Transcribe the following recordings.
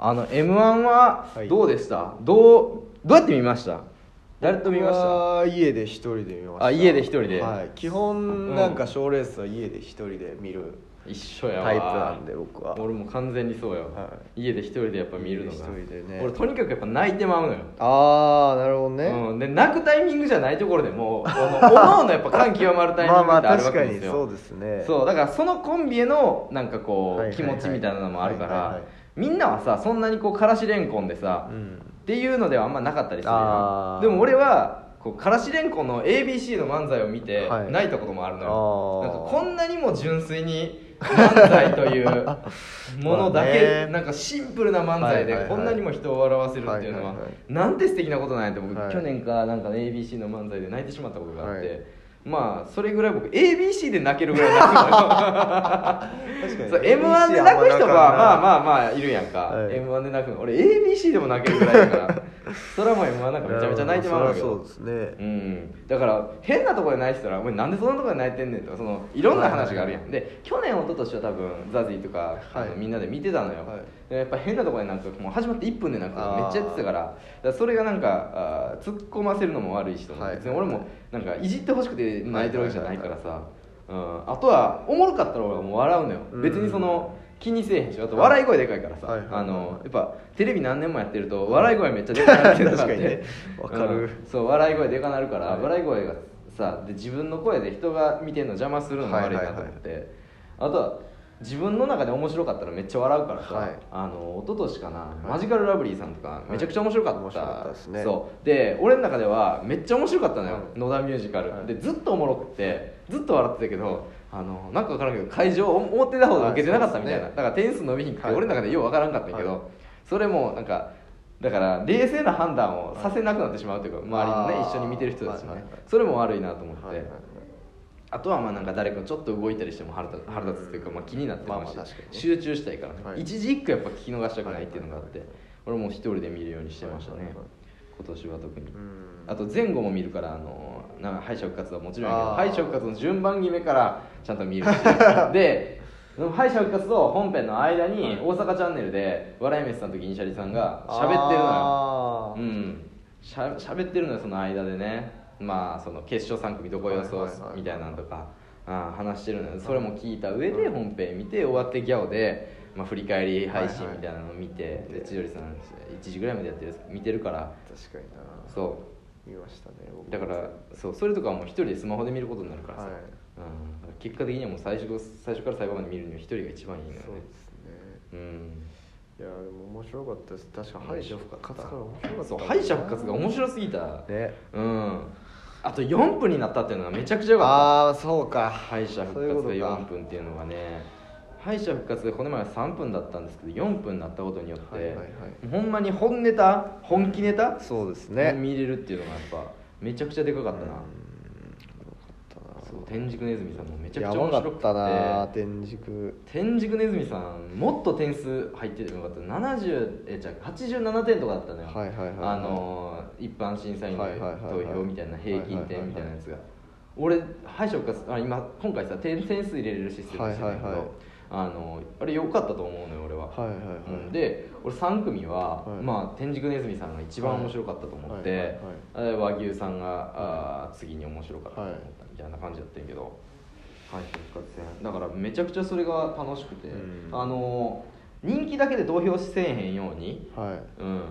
あの m 1ははい。どうでした、どうどうやって見ました？誰と見ました？家で一人で見ました。あ家で一人で。はい。基本なんか賞レースは家で一人で見る一緒やわ。タイプなんで僕は。俺も完全にそうやわ、は家で一人でやっぱ見るのが。一人でね。俺とにかくやっぱ泣いてまうのよ。ああなるほどね、うん、で泣くタイミングじゃないところでもうおのおのやっぱ感極まるタイミン まあまあグってあるわ確かにけですよ、そうですね。そう。だからそのコンビへのなんかこう、はいはいはい。気持ちみたいなのもあるから、はいはいはいみんなはさそんなにこうからしれんこんでさ、うん。っていうのではあんまなかったりするでも俺はこうからしれんこんの ABC の漫才を見てはい。泣いたこともあるのよ、あー。なんかこんなにも純粋に漫才というものだけ、なんかシンプルな漫才ではいはいはい。こんなにも人を笑わせるっていうのは,、はいはいはいなんて素敵なことなんやって僕、はい。去年かなんかの ABC の漫才で泣いてしまったことがあって、はいまあそれぐらい僕 ABC で泣けるぐらい泣くのよ。確かに。そう m 1で泣く人はまあまあまあいるやんか、はい。M 1で泣くの。俺 ABC でも泣けるぐらいだからそれはもう m 1なんかめちゃめちゃ泣いてまうわけそうですねうん、だから変なところで泣いてたら「お前なんでそんなところで泣いてんねん」とかそのいろんな話があるやん、で去年一昨年は多分ザジーとか、はい。みんなで見てたのよ、はい。でやっぱ変なところで泣くともう始まって1分で泣くとめっちゃやってたから。それがなんかあー突っ込ませるのも悪いしと思う、はい別に俺もなんかいじってほしくて泣いてるわけじゃないからさ、うん、あとはおもろかったら俺はもう笑うのよ、うん。別にその気にせえへんしあと笑い声でかいからさ、はいはい。はいあのやっぱテレビ何年もやってると笑い声めっちゃでかくなってかにね。わかる。うん。そう笑い声でかなるから、はい。笑い声がさで自分の声で人が見てるの邪魔するのも悪いなと思って、あとは自分の中で面白かったらめっちゃ笑うからさ、はい。あの一昨年かな、い。マジカルラブリーさんとかめちゃくちゃ面白かった,、面白かったですね。そう。で俺の中ではめっちゃ面白かったのよ、はい。野田ミュージカル、はい。でずっとおもろくてずっと笑ってたけどあのなんか分からんけど会場思ってたほど受けてなかったみたいな、ね。だから点数伸びひんくて、はい。俺の中でよう分からんかったけど、はい。それもなんかだから冷静な判断をさせなくなってしまうというか、周りのね一緒に見てる人たちもね、はいはいはい。それも悪いなと思って、はいはいはいあとはまあなんか誰かちょっと動いたりしても腹立腹立つというか、まあ、気になってまあまあ確かにね。集中したいからね、はい。一時一句やっぱ聞き逃したくないっていうのがあって、俺もう一人で見るようにしてましたね、はいはいはい今年は特に、うん。あと前後も見るからあのなんか敗者復活はもちろんやけどあー。敗者復活の順番決めからちゃんと見るし で敗者復活と本編の間に大阪チャンネルで笑い飯さんと銀シャリさんが喋ってるのよ。あー。うん。しゃ喋ってるのよその間でねまあその決勝3組どこ予想みたいなのとかあー話してるのよ。それも聞いた上で本編見て終わってギャオで、まあ、振り返り配信みたいなのを見て、で千鳥さん1時ぐらいまでやってる見てるから。確かにな。そう。見ましたね僕だからそうそれとかはもう一人でスマホで見ることになるからさ、はい。うん、結果的にはもう最初最初から最後まで見るには一人が一番いいのよね。そうですね。うん。いやでも面白かったです。確か敗者復活面白かった。そう敗者復活が面白すぎた。ね。うんあと4分になったっていうのがめちゃくちゃ良かっああそうか。た敗者復活がことか。4分っていうのがね敗者復活でこの前は3分だったんですけど4分になったことによって、はいはいはい。ほんまに本ネタ本気ネタそうですね。見れるっていうのがやっぱめちゃくちゃでかかったな、そう天竺ネズミさんもめちゃなくちゃ面白くて。やばかったな天竺。天竺ネズミさんもっと点数入っててもよかった70えじゃあ87点とかだったのよ、はいはいはいはいあのー一般審査員の投票みたいな平均点みたいなやつが。は俺敗者復活あ今今回さ点点数入れれるシステムにしてるんだけど、あのあれ良かったと思うのよ俺は、はいはいはい。うん。で俺3組は、はい。まあ天竺ネズミさんが一番面白かったと思って、はい。和牛さんが、あー次に面白かったと思ったはいみたいな感じだったんやけど、敗者復活戦。だからめちゃくちゃそれが楽しくて、うん。あの人気だけで投票せえへんようにはい。うん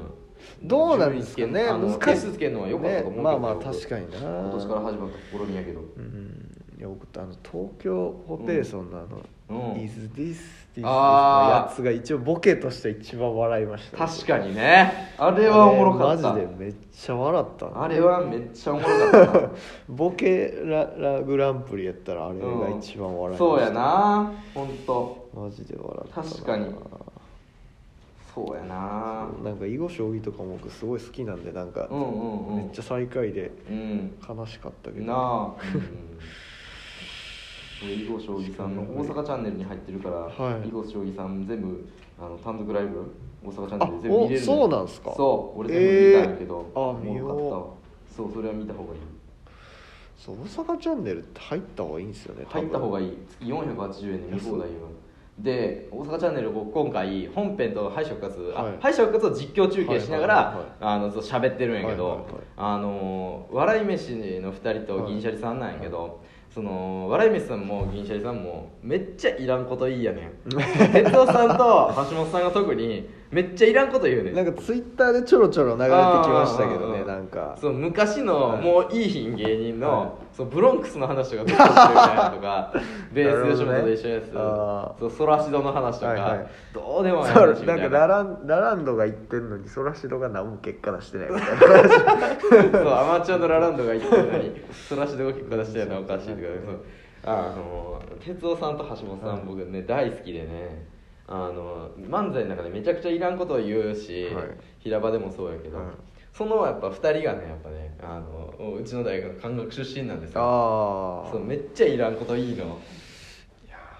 どうなんですかね難しい。つけるのは良かったと思うけど、ねまあまあ確かにな。今年から始まった試みやけど。うんいや僕あの東京ホテイソンのあのうん「Is this this」やつが一応ボケとして一番笑いました確かにね。あれはおもろかった。マジでめっちゃ笑ったな。あれはめっちゃおもろかったな。ボケララグランプリやったらあれが一番笑いました、そうやな。本当マジで笑ったな。確かにななんか囲碁将棋とかも僕すごい好きなんでなんかうんうんうん。めっちゃ最下位でうん。悲しかったけど。なあ、囲碁将棋さんの大阪チャンネルに入ってるから、はい。囲碁将棋さん全部あの単独ライブ大阪チャンネルで全部あ見れるおそうなんすか？そう俺全部見たんやけど、えー。あ見よわそうそれは見た方がいい。そう大阪チャンネルって入った方がいいんですよね入った方がいい。月480円で見放題よで大阪チャンネル僕今回本編と敗者復活、はい。あ敗者復活を実況中継しながら、喋ってるんやけど、はいはいはいあの笑い飯の2人と銀シャリさんなんやけど、その笑い飯さんも銀シャリさんもめっちゃいらんこといいやねん。哲夫さんと橋本さんが特にめっちゃいらんこと言うねん。なんかツイッターでちょろちょろ流れてきましたけどねなんか。そう昔のはいもういい品芸人の、はいそうブロンクスの話とかずっとしてるみたいなとか ベース吉本と一緒のやつ、あー。そうソラシドの話とか、はいはい。どうでもないそう話みたいな。なんかラランラランドが言ってんのにソラシドが何も結果出してないみたいな話。そうアマチュアのラランドが言ってるのにソラシドが結構出してるのはおかしいとかあの哲夫さんと橋本さん、はい。僕ね大好きでねあの漫才の中でめちゃくちゃいらんことを言うし、はい。平場でもそうやけど、はいそのやっぱ2人がねやっぱねあのうちの大学の漢学出身なんですよ。ああそうめっちゃいらんこといいの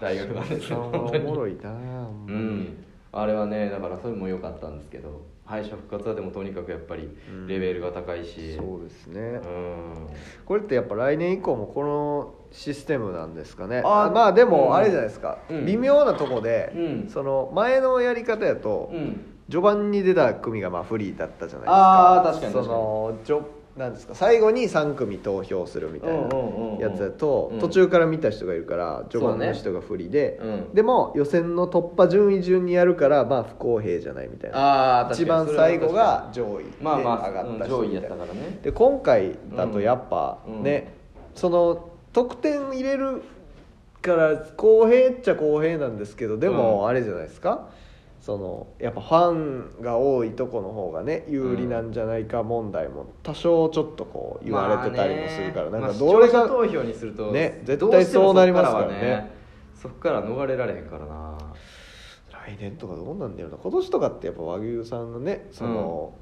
大学なんですよおもろいなうん。あれはねだからそれも良かったんですけど敗者復活はでもとにかくやっぱりうん。レベルが高いし。そうですね。うん。これってやっぱ来年以降もこのシステムなんですかね。ああまあでうん。もあれじゃないですか、うん。微妙なとこで、うん。その前のやり方やと、うん序盤に出た組がまあフリーだったじゃないですか。あー確かに確かに。その序なんですか最後に3組投票するみたいなうんうんうんうん。やつだと、うん。途中から見た人がいるから序盤の人が不利で、うん。でも予選の突破順位順にやるからまあ不公平じゃないみたいな。ああ一番最後が上位でまあまあ上がったうん上位やったいなたからね。で今回だとやっぱうん。ね、その得点入れるから公平っちゃ公平なんですけどでもうん。あれじゃないですか、そのやっぱファンが多いとこの方がね有利なんじゃないか問題も多少ちょっとこう言われてたりもするから、なんかどれがまあ投票にするとね絶対そうなりますからね。そっから逃れられへんからな。来年とかどうなんだよな。今年とかってやっぱ和牛さんのねその、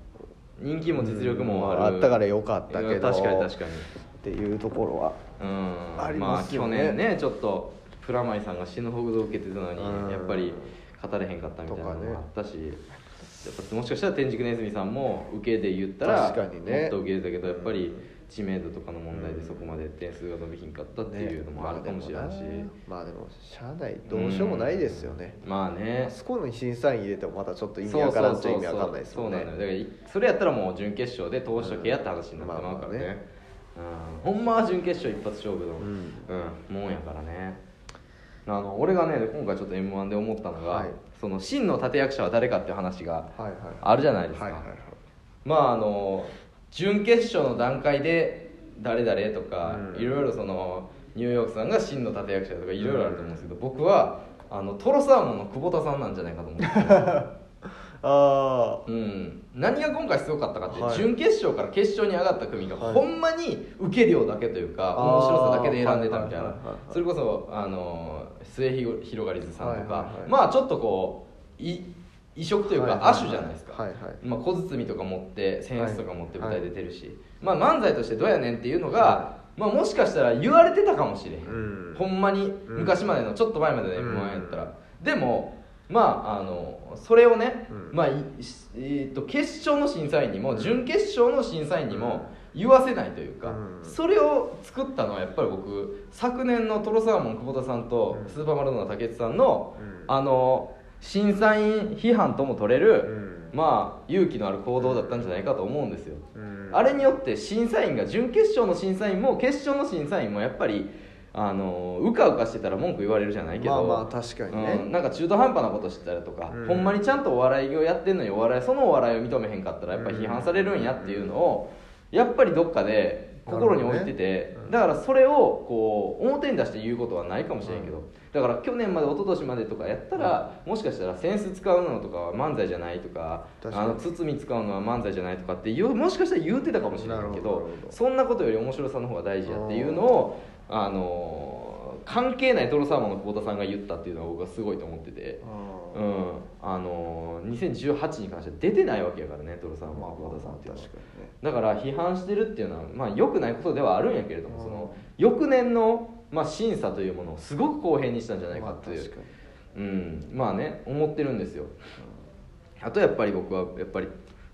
人気も実力もあったからよかったけど。確かに確かに。っていうところはうん。ありまあますよね。去年ねちょっとプラマイさんが死ぬほど受けてたのにうん。やっぱり語れへんかったみたいなのもあったし、やっぱもしかしたら天竺ネズミさんも受けで言ったら確かにね。もっと受けてたけどやっぱりうん。知名度とかの問題でそこまで点数が伸びひんかったっていうのもあるかもしれないし、ね。まあでもしゃあないどうしようもないですよね、まあね。あそこに審査員入れてもまたちょっと意味わからんっちゃ意味わかんないですそうもんねなのよだからいそれやったらもう準決勝で投手とけやって話になってまうからね,、うん。まあまあねうん、ほんまは準決勝一発勝負の、うん。うん。もんやからねあの俺がね今回ちょっと m 1で思ったのが、はい。その真の立役者は誰かっていう話があるじゃないですか、まああの準決勝の段階で誰々とか、うん。いろいろそのニューヨークさんが真の立役者とかいろいろあると思うんですけど、僕はあのトロサーモンの久保田さんなんじゃないかと思って あうん、何が今回すごかったかって、はい。準決勝から決勝に上がった組がはい。ほんまに受け量だけというか、面白さだけで選んでたみたいな、はいはいはいはいそれこそあの末広がりずさんとか、はいはいはい。まあちょっとこうい異色というか、はいはいはい亜種じゃないですか、はいはい。まあ、小包とか持ってセンスとか持って舞台はい出てるし、まあ、漫才としてどうやねんっていうのが、はまあ、もしかしたら言われてたかもしれへん、うん。ほんまにうん。昔までのちょっと前までのうん。m 1やったら、でもまああのそれをね、うん。まあいえー、と決勝の審査員にも、うん。準決勝の審査員にも言わせないというか、うん。それを作ったのはやっぱり僕昨年のトロサーモン久保田さんとうん。スーパーマラドーナ竹内さんの、うん。あの審査員批判とも取れる、うん。まあ勇気のある行動だったんじゃないかと思うんですよ、うん。あれによって審査員が準決勝の審査員も決勝の審査員もやっぱりあのうかうかしてたら文句言われるじゃないけど。まあまあ確かにね。うん、なんか中途半端なことしてたりとか、うん。ほんまにちゃんとお笑いをやってんのにお笑いそのお笑いを認めへんかったらやっぱ批判されるんやっていうのをやっぱりどっかで心に置いてて、ねうん。だからそれをこう表に出して言うことはないかもしれんけど、だから去年まで一昨年までとかやったら、もしかしたら扇子使うのとかは漫才じゃないとかあの包み使うのは漫才じゃないとかってもしかしたら言うてたかもしれないけどそんなことより面白さの方が大事やっていうのをあの関係ないトロサーモンの久保田さんが言ったっていうのは僕はすごいと思ってて。うん、あの2018に関しては出てないわけやからねトロサーモン久保田さんっていうのは。だから批判してるっていうのはまあ良くないことではあるんやけれどもうん。その翌年の、まあ、審査というものをすごく公平にしたんじゃないかっていう、うん、まあね思ってるんですよ。あとやっぱり僕はやっぱり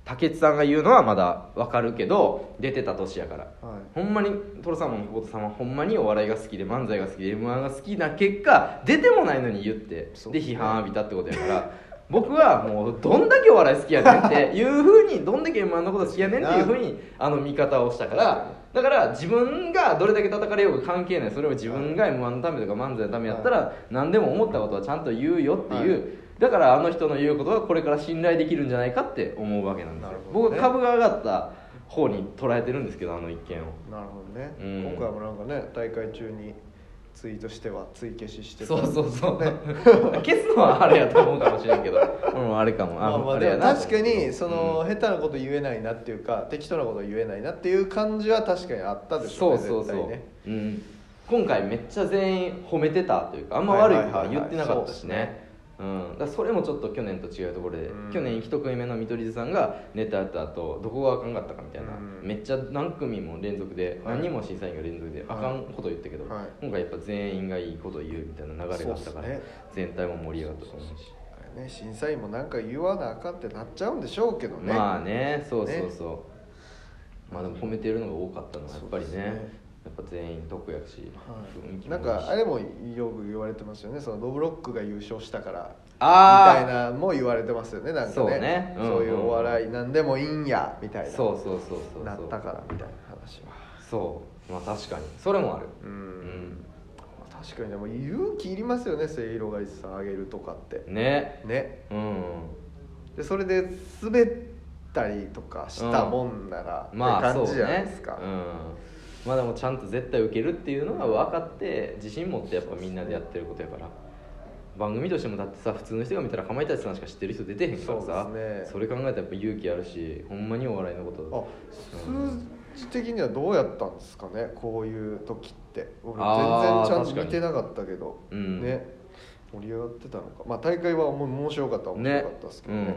竹内さんが言うのはまだ分かるけど出てた年やから。はい。ほんまにトロサーモンの久保田さんはほんまにお笑いが好きで漫才が好きで m 1が好きな結果出てもないのに言ってで批判浴びたってことやから僕はもうどんだけお笑い好きやねんって いうふうにどんだけ m 1のこと好きやねんっていうふうにあの見方をしたからだから自分がどれだけ叩かれようが関係ない。それを自分が m 1のためとか漫才のためやったら何でも思ったことはちゃんと言うよっていう、はだからあの人の言うことはこれから信頼できるんじゃないかって思うわけなんですよ、ね。僕は株が上がった方に捉えてるんですけどあの一件を。なるほどね、うん。今回もなんかね大会中にツイートしては追消ししてた。そうそうそう、ね。消すのはあれやと思うかもしれんけど。うんあれかも。まあまあでれやな。も確かにその、下手なこと言えないなっていうか適当なこと言えないなっていう感じは確かにあったでしょうねそうそうそう、ね。うん、今回めっちゃ全員褒めてたというかあんま悪いことは言ってなかったしねうん、だそれもちょっと去年と違うところで、うん。去年一組目の見取り図さんがネタやった後どこがあかんかったかみたいな、うん。めっちゃ何組も連続で、はい。何人も審査員が連続であかんこと言ったけど、はい。今回やっぱ全員がいいこと言うみたいな流れがあったから、ね。全体も盛り上がったと思うし。ね。審査員もなんか言わなあかんってなっちゃうんでしょうけどね。まあねそうそうそう、まあでも褒めてるのが多かったのはやっぱりねやっぱ全員得やし、雰囲気もなんかあれもよく言われてますよね。そのドブロックが優勝したからみたいなのも言われてますよねなんかね。そうね。うんそういうお笑いなんでもいいんやみたいな。そうそうそうそうなったからみたいな話は。そう。まあ確かに。それもある。ううん。ん確かに。でも勇気いりますよねせいろがいさんあげるとかって。ね。ね。うんでそれで滑ったりとかしたもんなら、まあそうって感じじゃないねですか、うんまあでもちゃんと絶対受けるっていうのが分かって自信持ってやっぱみんなでやってることやから。番組としてもだってさ普通の人が見たらかまいたちさんしか知ってる人出てへんからさそね。それ考えたらやっぱ勇気あるしほんまにお笑いのこと。あ数字的にはどうやったんですかねこういう時って。俺全然ちゃんと見てなかったけど、うん。ね。盛り上がってたのか。まあ大会はもう面白かったは面白かったですけどね。ね